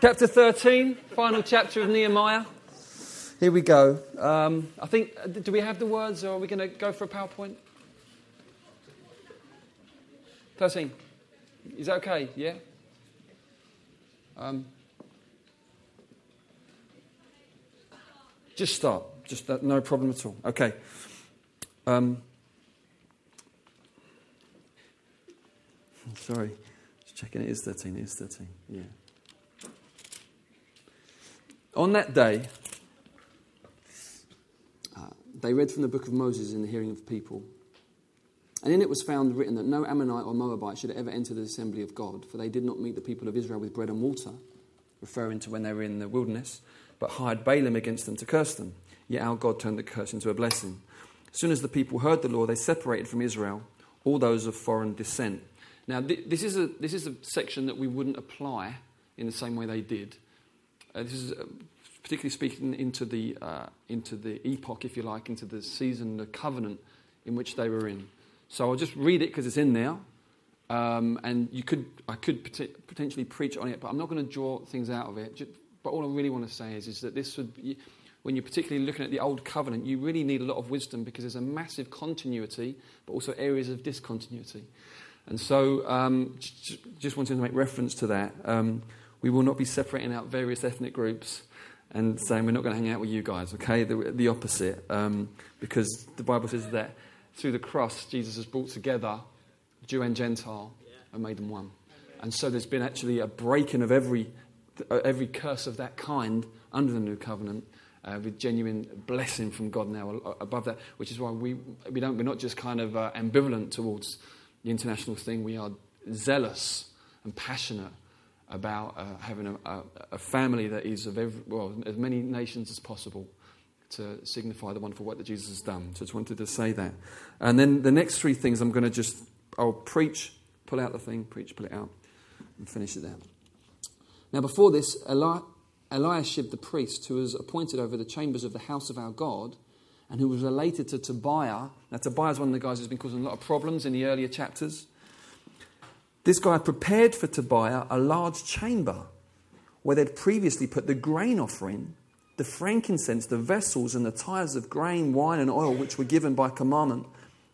Chapter 13, final chapter of Nehemiah. Here we go. Um, I think, do we have the words or are we going to go for a PowerPoint? 13. Is that okay? Yeah? Um, just start. Just that, no problem at all. Okay. Um, sorry. Just checking it is 13. It is 13. Yeah. On that day, uh, they read from the book of Moses in the hearing of people. And in it was found written that no Ammonite or Moabite should ever enter the assembly of God, for they did not meet the people of Israel with bread and water, referring to when they were in the wilderness, but hired Balaam against them to curse them. Yet our God turned the curse into a blessing. As soon as the people heard the law, they separated from Israel all those of foreign descent. Now, this is a, this is a section that we wouldn't apply in the same way they did. Uh, this is uh, particularly speaking into the, uh, into the epoch, if you like, into the season, the covenant in which they were in. So I'll just read it because it's in there. Um, and you could, I could pot- potentially preach on it, but I'm not going to draw things out of it. Just, but all I really want to say is, is that this would, be, when you're particularly looking at the old covenant, you really need a lot of wisdom because there's a massive continuity, but also areas of discontinuity. And so, um, just wanted to make reference to that. Um, we will not be separating out various ethnic groups and saying we're not going to hang out with you guys, okay? The, the opposite, um, because the Bible says that through the cross, Jesus has brought together Jew and Gentile and made them one. And so there's been actually a breaking of every, every curse of that kind under the new covenant. Uh, with genuine blessing from God now above that, which is why we, we don't, we're not just kind of uh, ambivalent towards the international thing, we are zealous and passionate about uh, having a, a, family that is of every, well, as many nations as possible to signify the wonderful work that Jesus has done. So I just wanted to say that. And then the next three things I'm going to just, I'll preach, pull out the thing, preach, pull it out, and finish it there. Now, before this, Eli- Eliashib the priest, who was appointed over the chambers of the house of our God, and who was related to Tobiah. Now, Tobiah is one of the guys who's been causing a lot of problems in the earlier chapters. This guy prepared for Tobiah a large chamber where they'd previously put the grain offering, the frankincense, the vessels, and the tithes of grain, wine, and oil, which were given by commandment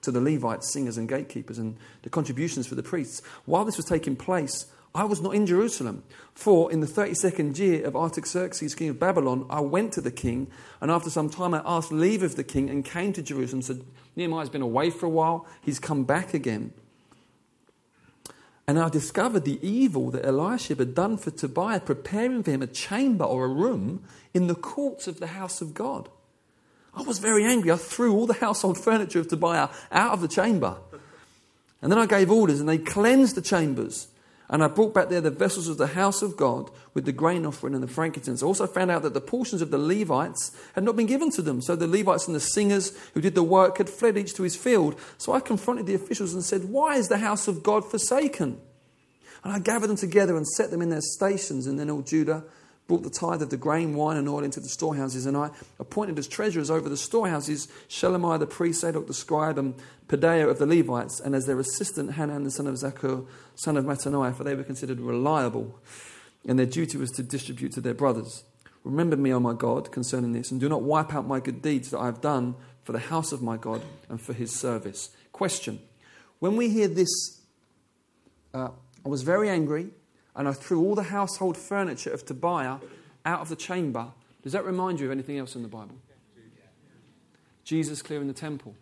to the Levites, singers, and gatekeepers, and the contributions for the priests. While this was taking place, I was not in Jerusalem. For in the 32nd year of Artaxerxes, king of Babylon, I went to the king, and after some time I asked leave of the king and came to Jerusalem. So Nehemiah's been away for a while, he's come back again. And I discovered the evil that Eliashib had done for Tobiah, preparing for him a chamber or a room in the courts of the house of God. I was very angry. I threw all the household furniture of Tobiah out of the chamber. And then I gave orders, and they cleansed the chambers and I brought back there the vessels of the house of God with the grain offering and the frankincense. I also found out that the portions of the Levites had not been given to them. So the Levites and the singers who did the work had fled each to his field. So I confronted the officials and said, Why is the house of God forsaken? And I gathered them together and set them in their stations. And then all Judah brought the tithe of the grain, wine, and oil into the storehouses, and I appointed as treasurers over the storehouses Shelemiah the priest, Zadok the scribe, and Pedaiah of the Levites, and as their assistant Hanan the son of Zaccur, son of Mattaniah, for they were considered reliable, and their duty was to distribute to their brothers. Remember me, O my God, concerning this, and do not wipe out my good deeds that I have done for the house of my God and for his service. Question When we hear this, uh, I was very angry and I threw all the household furniture of Tobiah out of the chamber. Does that remind you of anything else in the Bible? Jesus clearing the temple.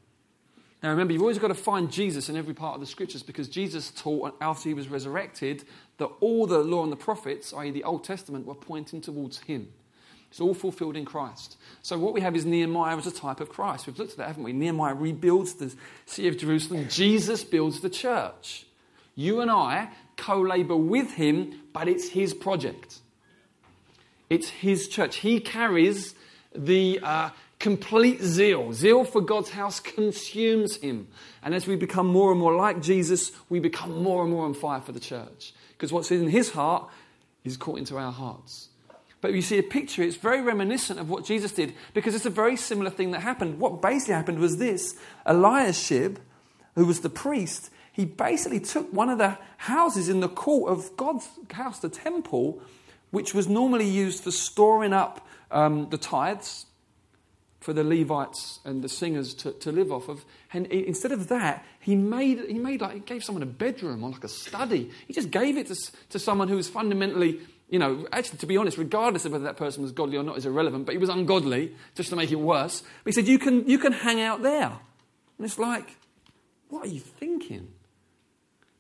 Now remember, you've always got to find Jesus in every part of the scriptures because Jesus taught after he was resurrected that all the law and the prophets, i.e., the Old Testament, were pointing towards him. It's all fulfilled in Christ. So what we have is Nehemiah as a type of Christ. We've looked at that, haven't we? Nehemiah rebuilds the city of Jerusalem. Jesus builds the church. You and I co labor with him, but it's his project. It's his church. He carries the uh, complete zeal. Zeal for God's house consumes him. And as we become more and more like Jesus, we become more and more on fire for the church. Because what's in his heart is caught into our hearts. But you see a picture, it's very reminiscent of what Jesus did because it's a very similar thing that happened. What basically happened was this Eliashib, who was the priest, he basically took one of the houses in the court of God's house, the temple, which was normally used for storing up um, the tithes for the Levites and the singers to, to live off of. And instead of that, he made, he made like, he gave someone a bedroom or like a study. He just gave it to, to someone who was fundamentally, you know, actually, to be honest, regardless of whether that person was godly or not is irrelevant, but he was ungodly, just to make it worse. But he said, you can, you can hang out there. And it's like, what are you thinking?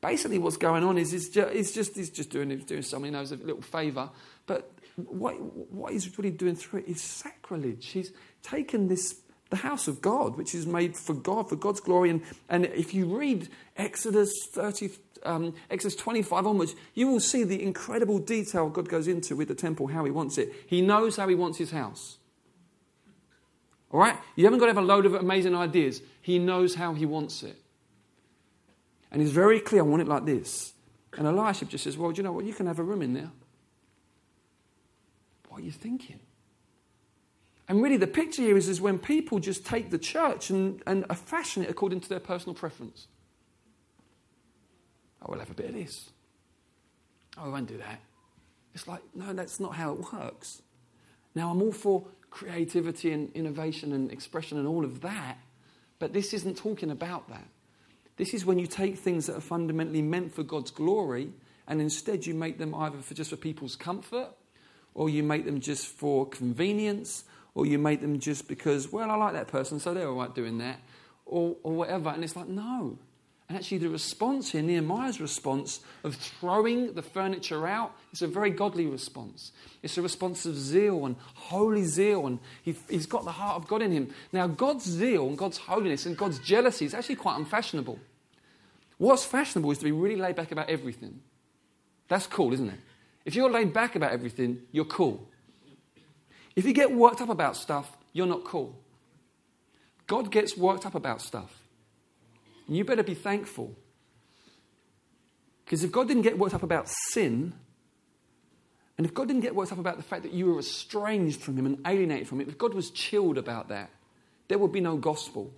Basically, what's going on is he's just, he's just, just doing, doing something, he knows a little favour. But what, what he's really doing through it is sacrilege. He's taken this, the house of God, which is made for God, for God's glory. And, and if you read Exodus 30, um, Exodus 25 onwards, you will see the incredible detail God goes into with the temple, how he wants it. He knows how he wants his house. All right? You haven't got to have a load of amazing ideas. He knows how he wants it. And he's very clear, I want it like this. And Elisha just says, Well, do you know what? You can have a room in there. What are you thinking? And really, the picture here is, is when people just take the church and, and fashion it according to their personal preference. Oh, we'll have a bit of this. Oh, we won't do that. It's like, no, that's not how it works. Now, I'm all for creativity and innovation and expression and all of that, but this isn't talking about that. This is when you take things that are fundamentally meant for God's glory and instead you make them either for just for people's comfort or you make them just for convenience, or you make them just because, well, I like that person, so they're all right doing that, or, or whatever. And it's like, no. And actually, the response here, Nehemiah's response of throwing the furniture out, is a very godly response. It's a response of zeal and holy zeal, and he, he's got the heart of God in him. Now, God's zeal and God's holiness and God's jealousy is actually quite unfashionable. What's fashionable is to be really laid back about everything. That's cool, isn't it? If you're laid back about everything, you're cool. If you get worked up about stuff, you're not cool. God gets worked up about stuff. And you better be thankful. Because if God didn't get worked up about sin, and if God didn't get worked up about the fact that you were estranged from Him and alienated from Him, if God was chilled about that, there would be no gospel.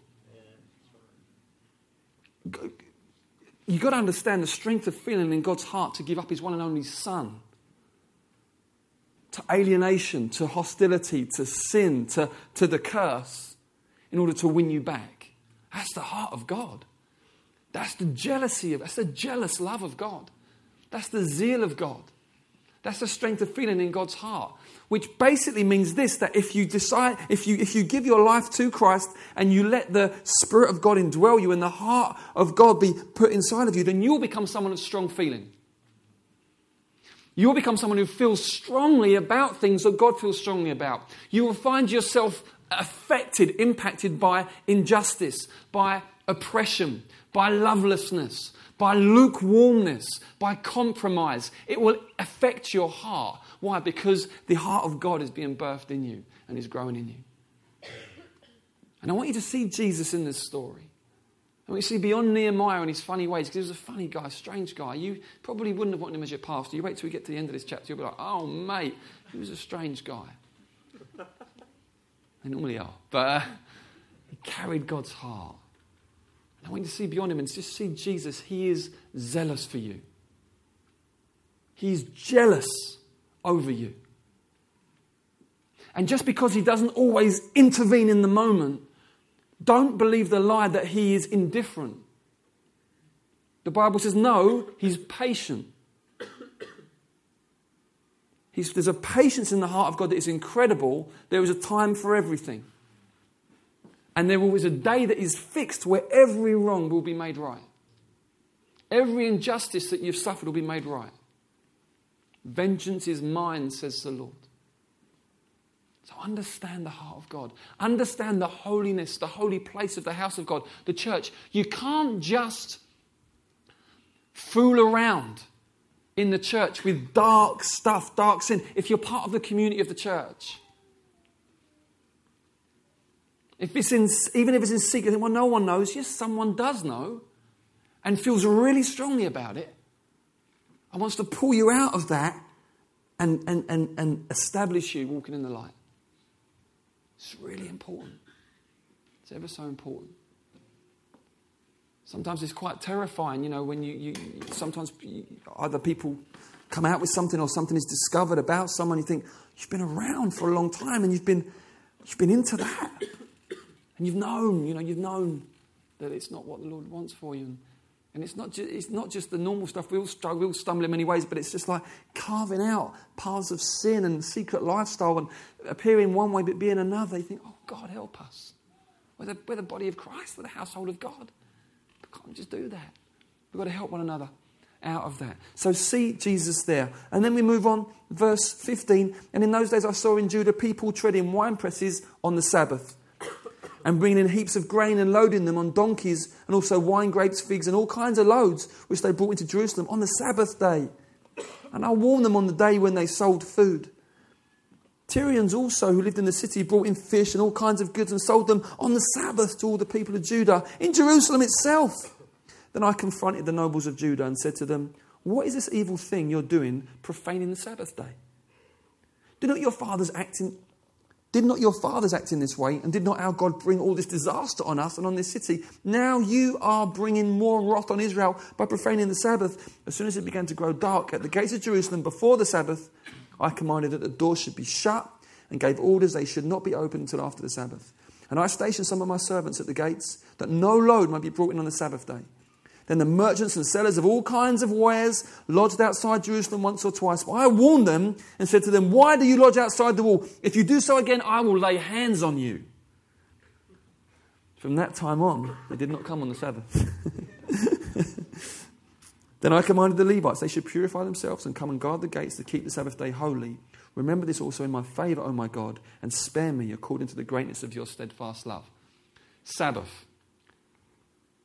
You've got to understand the strength of feeling in God's heart to give up His one and only Son to alienation, to hostility, to sin, to, to the curse, in order to win you back. That's the heart of God. That's the jealousy of, that's the jealous love of God. That's the zeal of God. That's the strength of feeling in God's heart. Which basically means this that if you decide, if you, if you give your life to Christ and you let the Spirit of God indwell you and the heart of God be put inside of you, then you'll become someone of strong feeling. You'll become someone who feels strongly about things that God feels strongly about. You will find yourself affected, impacted by injustice, by oppression, by lovelessness, by lukewarmness, by compromise. It will affect your heart. Why? Because the heart of God is being birthed in you and is growing in you. And I want you to see Jesus in this story. And we see beyond Nehemiah and his funny ways, because he was a funny guy, a strange guy. You probably wouldn't have wanted him as your pastor. You wait till we get to the end of this chapter, you'll be like, oh, mate, he was a strange guy. they normally are. But uh, he carried God's heart. I want you to see beyond him and just see Jesus. He is zealous for you, he's jealous over you. And just because he doesn't always intervene in the moment, don't believe the lie that he is indifferent. The Bible says, no, he's patient. He's, there's a patience in the heart of God that is incredible. There is a time for everything. And there is a day that is fixed where every wrong will be made right. Every injustice that you've suffered will be made right. Vengeance is mine, says the Lord. So understand the heart of God. Understand the holiness, the holy place of the house of God, the church. You can't just fool around in the church with dark stuff, dark sin, if you're part of the community of the church. If it's in, even if it's in secret, well, no one knows. Yes, someone does know and feels really strongly about it and wants to pull you out of that and, and, and, and establish you walking in the light. It's really important. It's ever so important. Sometimes it's quite terrifying, you know, when you, you sometimes either people come out with something or something is discovered about someone, you think, you've been around for a long time and you've been, you've been into that. And you've known, you know, you've known that it's not what the Lord wants for you. And it's not, just, it's not just the normal stuff. We all struggle, we all stumble in many ways, but it's just like carving out paths of sin and secret lifestyle and appearing one way but being another. You think, oh, God, help us. We're the, we're the body of Christ, we're the household of God. We can't just do that. We've got to help one another out of that. So see Jesus there. And then we move on, verse 15. And in those days I saw in Judah people treading wine presses on the Sabbath and bringing in heaps of grain and loading them on donkeys and also wine, grapes, figs, and all kinds of loads which they brought into Jerusalem on the Sabbath day. And I warned them on the day when they sold food. Tyrians also, who lived in the city, brought in fish and all kinds of goods and sold them on the Sabbath to all the people of Judah in Jerusalem itself. Then I confronted the nobles of Judah and said to them, What is this evil thing you're doing, profaning the Sabbath day? Do not your fathers act in did not your fathers act in this way? And did not our God bring all this disaster on us and on this city? Now you are bringing more wrath on Israel by profaning the Sabbath. As soon as it began to grow dark at the gates of Jerusalem before the Sabbath, I commanded that the doors should be shut and gave orders they should not be opened until after the Sabbath. And I stationed some of my servants at the gates that no load might be brought in on the Sabbath day. Then the merchants and sellers of all kinds of wares lodged outside Jerusalem once or twice. But I warned them and said to them, Why do you lodge outside the wall? If you do so again, I will lay hands on you. From that time on, they did not come on the Sabbath. then I commanded the Levites they should purify themselves and come and guard the gates to keep the Sabbath day holy. Remember this also in my favor, O my God, and spare me according to the greatness of your steadfast love. Sabbath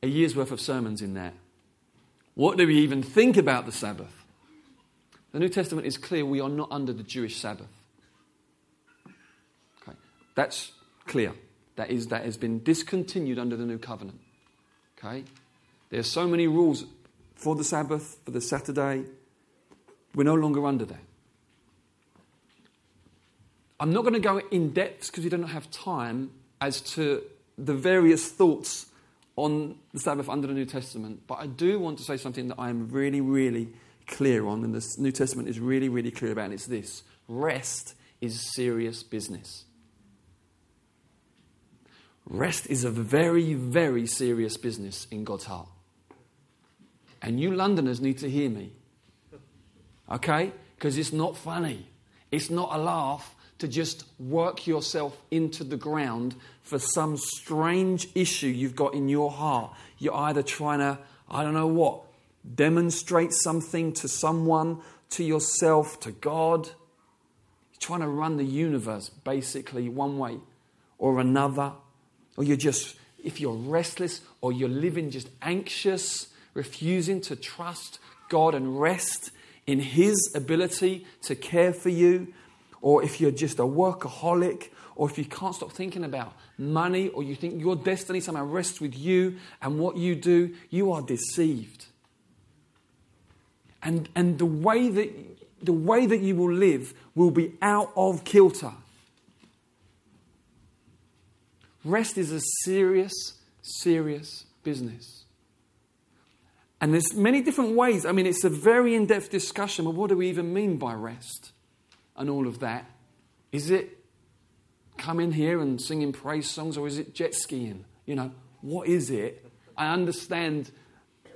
a year's worth of sermons in that. What do we even think about the Sabbath? The New Testament is clear we are not under the Jewish Sabbath. Okay, that's clear. That is that has been discontinued under the new covenant. Okay? There are so many rules for the Sabbath, for the Saturday. We're no longer under that. I'm not going to go in depth because we don't have time as to the various thoughts on the Sabbath under the New Testament, but I do want to say something that I'm really, really clear on, and the New Testament is really, really clear about, and it's this rest is serious business. Rest is a very, very serious business in God's heart. And you Londoners need to hear me. Okay? Because it's not funny. It's not a laugh to just work yourself into the ground for some strange issue you've got in your heart. You're either trying to, I don't know what, demonstrate something to someone, to yourself, to God. You're trying to run the universe basically one way or another. Or you're just, if you're restless or you're living just anxious, refusing to trust God and rest in His ability to care for you or if you're just a workaholic, or if you can't stop thinking about money, or you think your destiny somehow rests with you and what you do, you are deceived. And, and the, way that, the way that you will live will be out of kilter. Rest is a serious, serious business. And there's many different ways. I mean, it's a very in depth discussion but what do we even mean by rest? And all of that? Is it coming here and singing praise songs or is it jet skiing? You know, what is it? I understand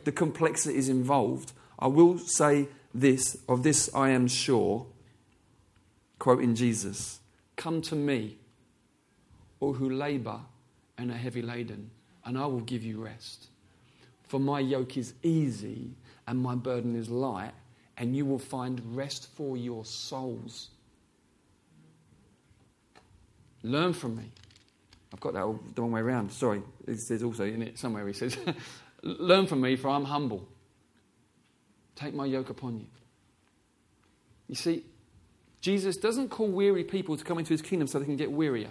the complexities involved. I will say this of this I am sure, quoting Jesus Come to me, all who labor and are heavy laden, and I will give you rest. For my yoke is easy and my burden is light, and you will find rest for your souls. Learn from me. I've got that all the wrong way around. Sorry. Says also in it somewhere, he says, Learn from me, for I'm humble. Take my yoke upon you. You see, Jesus doesn't call weary people to come into his kingdom so they can get wearier.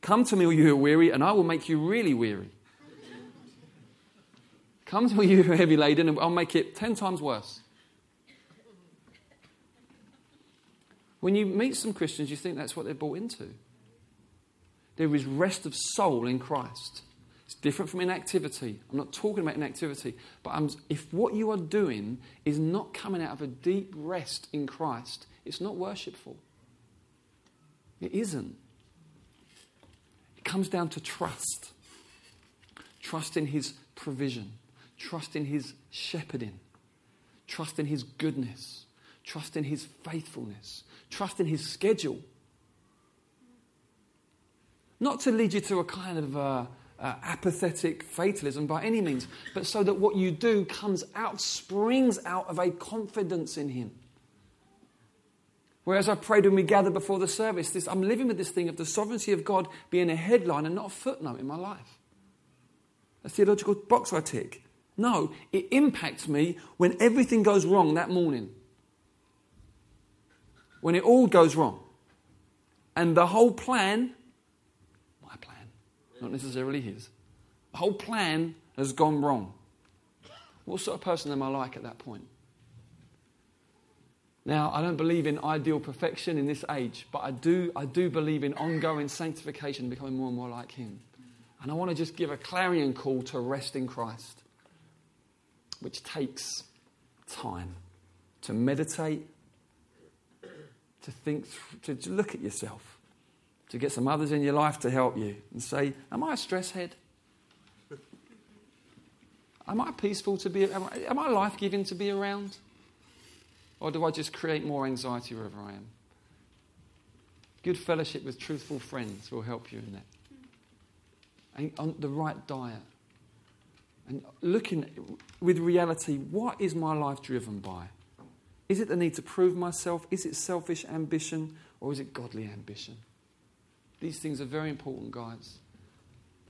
Come to me, all you who are weary, and I will make you really weary. Come to me, you who are heavy laden, and I'll make it ten times worse. When you meet some Christians, you think that's what they're bought into. There is rest of soul in Christ. It's different from inactivity. I'm not talking about inactivity, but I'm, if what you are doing is not coming out of a deep rest in Christ, it's not worshipful. It isn't. It comes down to trust trust in His provision, trust in His shepherding, trust in His goodness, trust in His faithfulness, trust in His schedule. Not to lead you to a kind of uh, uh, apathetic fatalism by any means, but so that what you do comes out, springs out of a confidence in Him. Whereas I prayed when we gathered before the service, this, I'm living with this thing of the sovereignty of God being a headline and not a footnote in my life. A theological box I tick. No, it impacts me when everything goes wrong that morning. When it all goes wrong. And the whole plan my plan, not necessarily his. The whole plan has gone wrong. What sort of person am I like at that point? Now, I don't believe in ideal perfection in this age, but I do, I do believe in ongoing sanctification, becoming more and more like Him. And I want to just give a clarion call to rest in Christ, which takes time to meditate, to think, to look at yourself to get some others in your life to help you and say, Am I a stress head? Am I peaceful to be, am I, am I life giving to be around? Or do I just create more anxiety wherever I am? Good fellowship with truthful friends will help you in that. And on the right diet. And looking with reality, what is my life driven by? Is it the need to prove myself? Is it selfish ambition? Or is it godly ambition? These things are very important, guys.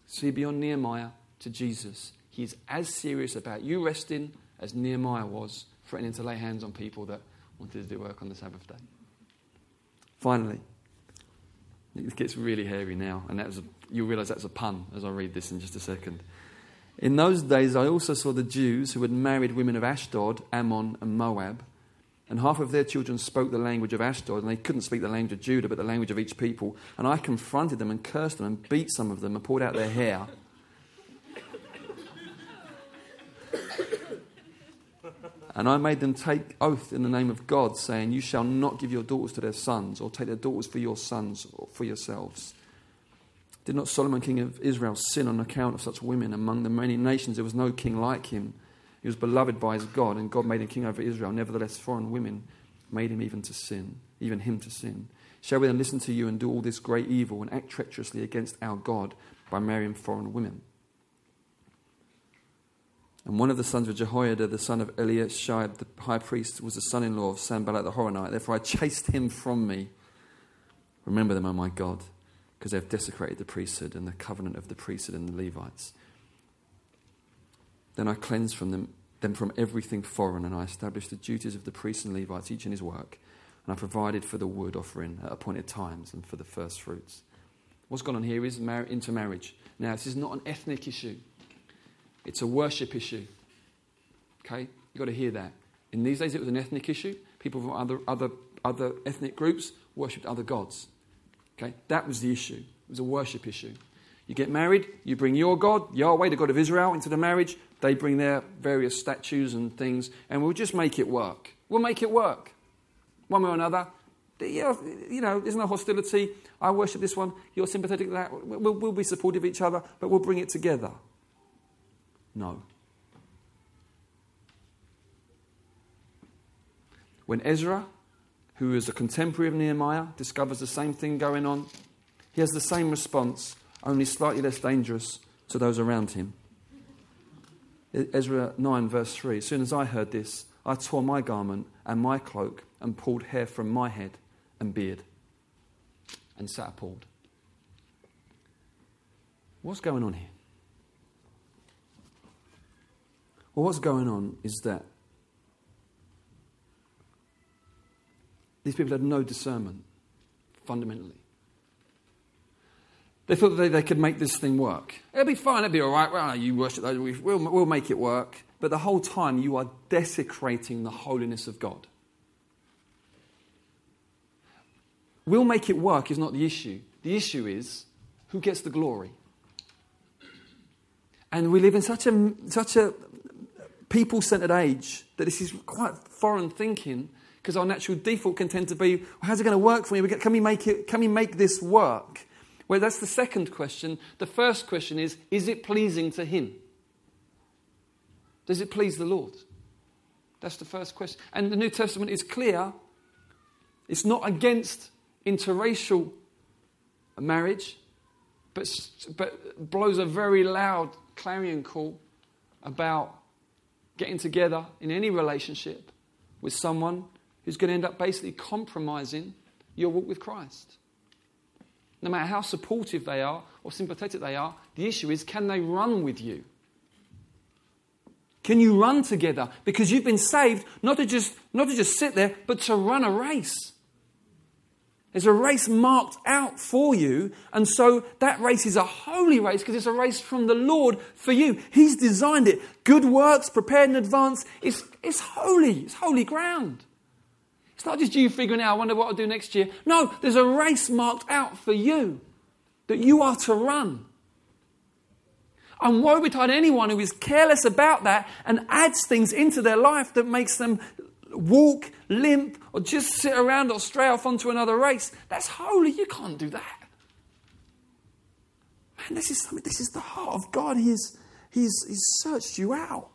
See beyond Nehemiah to Jesus. He is as serious about you resting as Nehemiah was threatening to lay hands on people that wanted to do work on the Sabbath day. Finally, it gets really hairy now, and that was a, you'll realize that's a pun as I read this in just a second. In those days, I also saw the Jews who had married women of Ashdod, Ammon, and Moab and half of their children spoke the language of Ashdod, and they couldn't speak the language of Judah, but the language of each people. And I confronted them and cursed them and beat some of them and pulled out their hair. And I made them take oath in the name of God, saying, You shall not give your daughters to their sons, or take their daughters for your sons or for yourselves. Did not Solomon, king of Israel, sin on account of such women? Among the many nations, there was no king like him. He was beloved by his God, and God made him king over Israel. Nevertheless, foreign women made him even to sin, even him to sin. Shall we then listen to you and do all this great evil and act treacherously against our God by marrying foreign women? And one of the sons of Jehoiada, the son of Eliashib, the high priest, was the son in law of Sanballat the Horonite. Therefore I chased him from me. Remember them, O my God, because they have desecrated the priesthood and the covenant of the priesthood and the Levites. Then I cleansed from them, them from everything foreign, and I established the duties of the priests and Levites, each in his work. And I provided for the wood offering at appointed times and for the first fruits. What's gone on here is mar- intermarriage. Now, this is not an ethnic issue, it's a worship issue. Okay? You've got to hear that. In these days, it was an ethnic issue. People from other, other, other ethnic groups worshipped other gods. Okay? That was the issue. It was a worship issue. You get married, you bring your God, Yahweh, the God of Israel, into the marriage. They bring their various statues and things, and we'll just make it work. We'll make it work. One way or another. Uh, you know, there's no hostility. I worship this one, you're sympathetic to that. We'll, we'll be supportive of each other, but we'll bring it together. No. When Ezra, who is a contemporary of Nehemiah, discovers the same thing going on, he has the same response only slightly less dangerous to those around him. Ezra 9, verse 3 As soon as I heard this, I tore my garment and my cloak and pulled hair from my head and beard and sat appalled. What's going on here? Well, what's going on is that these people had no discernment fundamentally. They thought they, they could make this thing work. It'll be fine, it'll be all right. Well, you worship those, we'll, we'll make it work. But the whole time you are desecrating the holiness of God. We'll make it work is not the issue. The issue is who gets the glory. And we live in such a, such a people centered age that this is quite foreign thinking because our natural default can tend to be well, how's it going to work for me? Can we make, it, can we make this work? Well, that's the second question. The first question is is it pleasing to Him? Does it please the Lord? That's the first question. And the New Testament is clear. It's not against interracial marriage, but, but blows a very loud clarion call about getting together in any relationship with someone who's going to end up basically compromising your walk with Christ. No matter how supportive they are or sympathetic they are, the issue is can they run with you? Can you run together? Because you've been saved not to just, not to just sit there, but to run a race. There's a race marked out for you, and so that race is a holy race because it's a race from the Lord for you. He's designed it. Good works prepared in advance. It's, it's holy, it's holy ground. It's not just you figuring out, I wonder what I'll do next year. No, there's a race marked out for you that you are to run. And woe betide anyone who is careless about that and adds things into their life that makes them walk, limp, or just sit around or stray off onto another race. That's holy. You can't do that. Man, this is something, this is the heart of God. He's, he's, he's searched you out.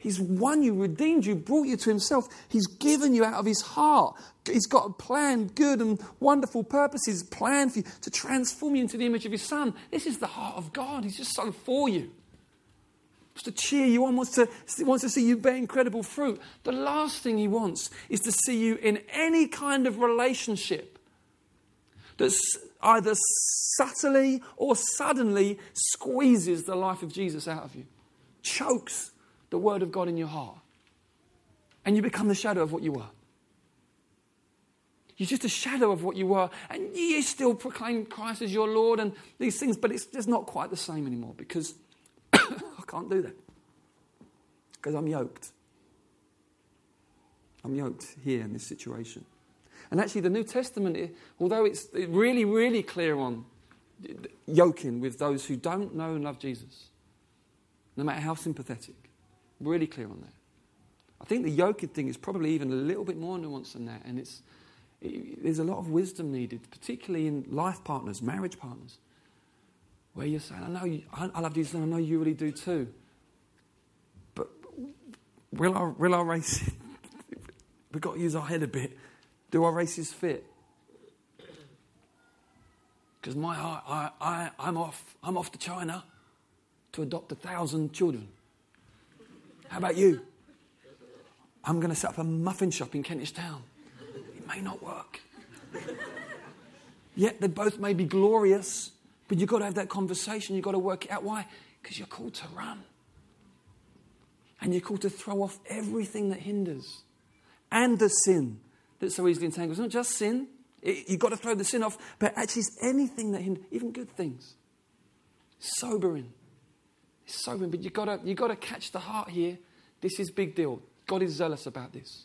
He's won you, redeemed you, brought you to Himself. He's given you out of His heart. He's got a plan, good and wonderful purposes planned for you to transform you into the image of His Son. This is the heart of God. He's just so for you. Wants to cheer you on, wants to, wants to see you bear incredible fruit. The last thing He wants is to see you in any kind of relationship that's either subtly or suddenly squeezes the life of Jesus out of you, chokes the Word of God in your heart. And you become the shadow of what you were. You're just a shadow of what you were. And you still proclaim Christ as your Lord and these things, but it's just not quite the same anymore because I can't do that. Because I'm yoked. I'm yoked here in this situation. And actually, the New Testament, although it's really, really clear on yoking with those who don't know and love Jesus, no matter how sympathetic, Really clear on that. I think the yoking thing is probably even a little bit more nuanced than that, and it's, it, there's a lot of wisdom needed, particularly in life partners, marriage partners, where you're saying, I know you, I, I love Jesus and I know you really do too. But will our, will our race, we've got to use our head a bit, do our races fit? Because my heart, I, I, I'm, off, I'm off to China to adopt a thousand children. How about you? I'm going to set up a muffin shop in Kentish Town. It may not work. Yet they both may be glorious, but you've got to have that conversation. You've got to work it out. Why? Because you're called to run. And you're called to throw off everything that hinders and the sin that so easily entangles. Not just sin. It, you've got to throw the sin off, but actually it's anything that hinders, even good things. Sobering. It's sobering, but you've got, to, you've got to catch the heart here. This is big deal. God is zealous about this.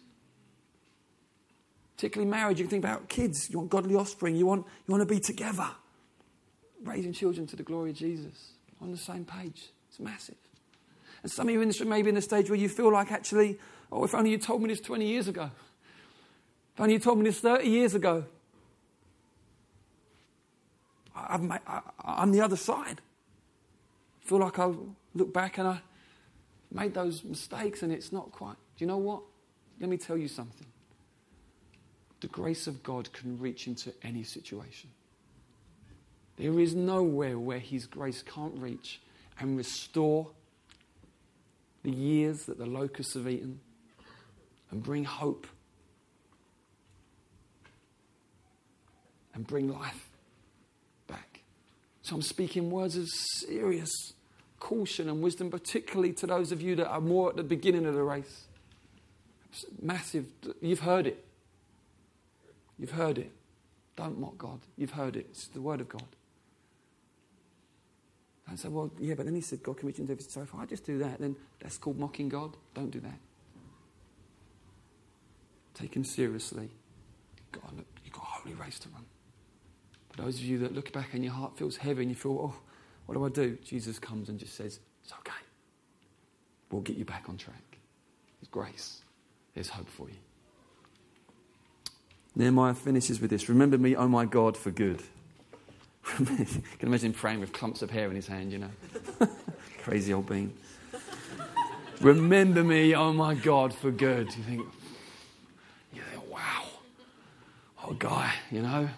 Particularly marriage, you can think about kids. You want godly offspring. You want, you want to be together. Raising children to the glory of Jesus. On the same page. It's massive. And some of you in this room may be in the stage where you feel like actually, oh, if only you told me this 20 years ago. If only you told me this 30 years ago. i am the other side feel like I look back and I made those mistakes and it's not quite. Do you know what? Let me tell you something. The grace of God can reach into any situation. There is nowhere where His grace can't reach and restore the years that the locusts have eaten and bring hope and bring life back. So I'm speaking words of serious caution and wisdom, particularly to those of you that are more at the beginning of the race. It's massive. You've heard it. You've heard it. Don't mock God. You've heard it. It's the word of God. And say, well, yeah, but then he said God into every. So if I just do that, then that's called mocking God. Don't do that. Take him seriously. God, look, you've got a holy race to run. For those of you that look back and your heart feels heavy and you feel, oh, what do I do? Jesus comes and just says, It's okay. We'll get you back on track. There's grace, there's hope for you. Nehemiah finishes with this Remember me, oh my God, for good. you can imagine praying with clumps of hair in his hand, you know. Crazy old bean. Remember me, oh my God, for good. You think, you think, wow, what a guy, you know.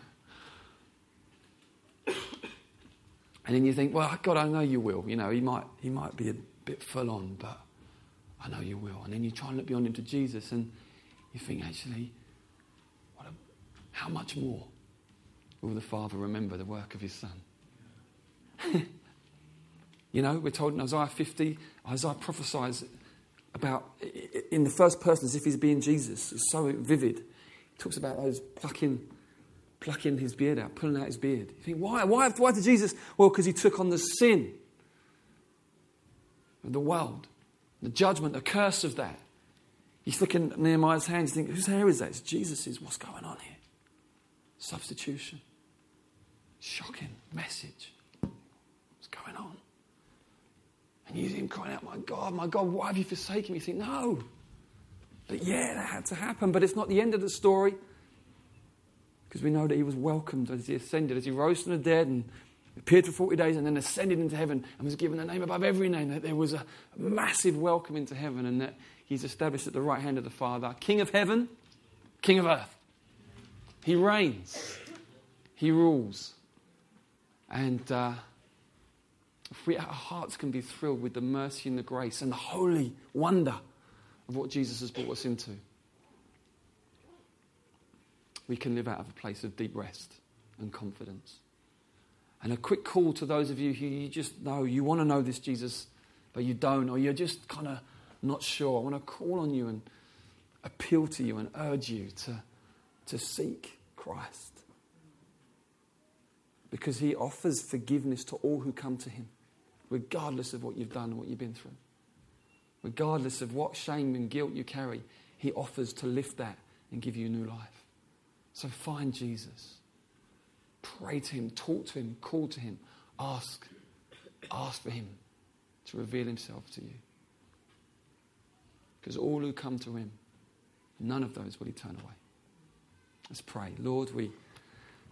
And then you think, well, God, I know you will. You know, he might, he might be a bit full on, but I know you will. And then you try and look beyond him to Jesus, and you think, actually, what a, how much more will the Father remember the work of his Son? you know, we're told in Isaiah 50, Isaiah prophesies about, in the first person, as if he's being Jesus. It's so vivid. He talks about those plucking, plucking his beard out, pulling out his beard. You think, why? Why, why did Jesus? Well, because he took on the sin of the world, the judgment, the curse of that. He's look in Nehemiah's hands, you think, whose hair is that? It's Jesus's. What's going on here? Substitution. Shocking message. What's going on? And you see him crying out, My God, my God, why have you forsaken me? You think, No. But yeah, that had to happen. But it's not the end of the story. Because we know that he was welcomed as he ascended, as he rose from the dead and appeared for 40 days and then ascended into heaven and was given a name above every name. That there was a massive welcome into heaven and that he's established at the right hand of the Father, King of heaven, King of earth. He reigns, he rules. And uh, if we, our hearts can be thrilled with the mercy and the grace and the holy wonder of what Jesus has brought us into, we can live out of a place of deep rest and confidence. And a quick call to those of you who you just know, you want to know this Jesus, but you don't, or you're just kind of not sure. I want to call on you and appeal to you and urge you to, to seek Christ. Because he offers forgiveness to all who come to him, regardless of what you've done and what you've been through. Regardless of what shame and guilt you carry, he offers to lift that and give you new life. So find Jesus. Pray to him, talk to him, call to him, ask. Ask for him to reveal himself to you. Because all who come to him, none of those will he turn away. Let's pray. Lord, we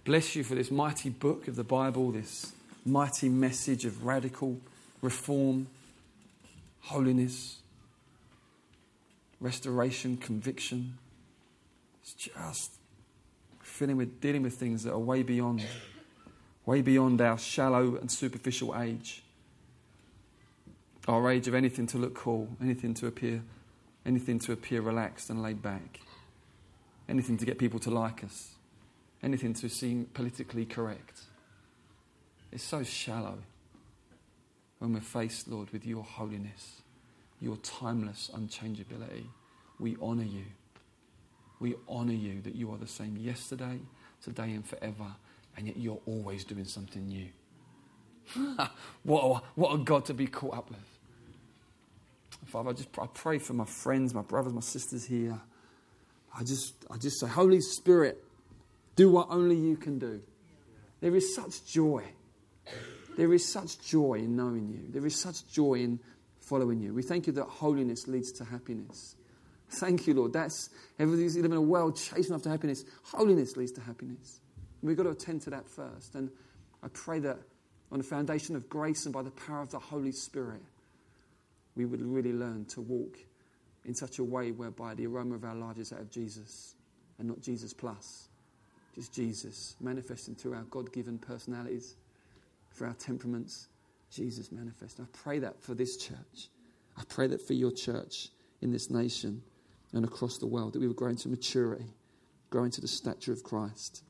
bless you for this mighty book of the Bible, this mighty message of radical reform, holiness, restoration, conviction. It's just feeling we're dealing with things that are way beyond, way beyond our shallow and superficial age. Our age of anything to look cool, anything to appear, anything to appear relaxed and laid back, anything to get people to like us, anything to seem politically correct. It's so shallow when we're faced, Lord, with your holiness, your timeless unchangeability. We honour you. We honour you that you are the same yesterday, today, and forever, and yet you're always doing something new. what, a, what a God to be caught up with. Father, I just I pray for my friends, my brothers, my sisters here. I just, I just say, Holy Spirit, do what only you can do. There is such joy. There is such joy in knowing you. There is such joy in following you. We thank you that holiness leads to happiness. Thank you, Lord. That's everything's live in a world chasing after happiness. Holiness leads to happiness. we've got to attend to that first. And I pray that on the foundation of grace and by the power of the Holy Spirit, we would really learn to walk in such a way whereby the aroma of our lives is that of Jesus and not Jesus plus. Just Jesus manifesting through our God given personalities, for our temperaments. Jesus manifest. I pray that for this church. I pray that for your church in this nation and across the world, that we would grow into maturity, grow into the stature of Christ,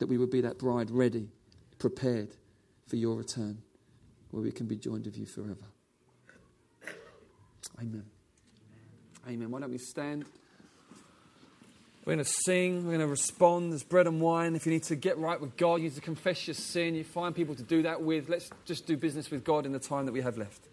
that we would be that bride ready, prepared for your return, where we can be joined with you forever. Amen. Amen. Why don't we stand? We're going to sing, we're going to respond. There's bread and wine. If you need to get right with God, you need to confess your sin, you find people to do that with. Let's just do business with God in the time that we have left.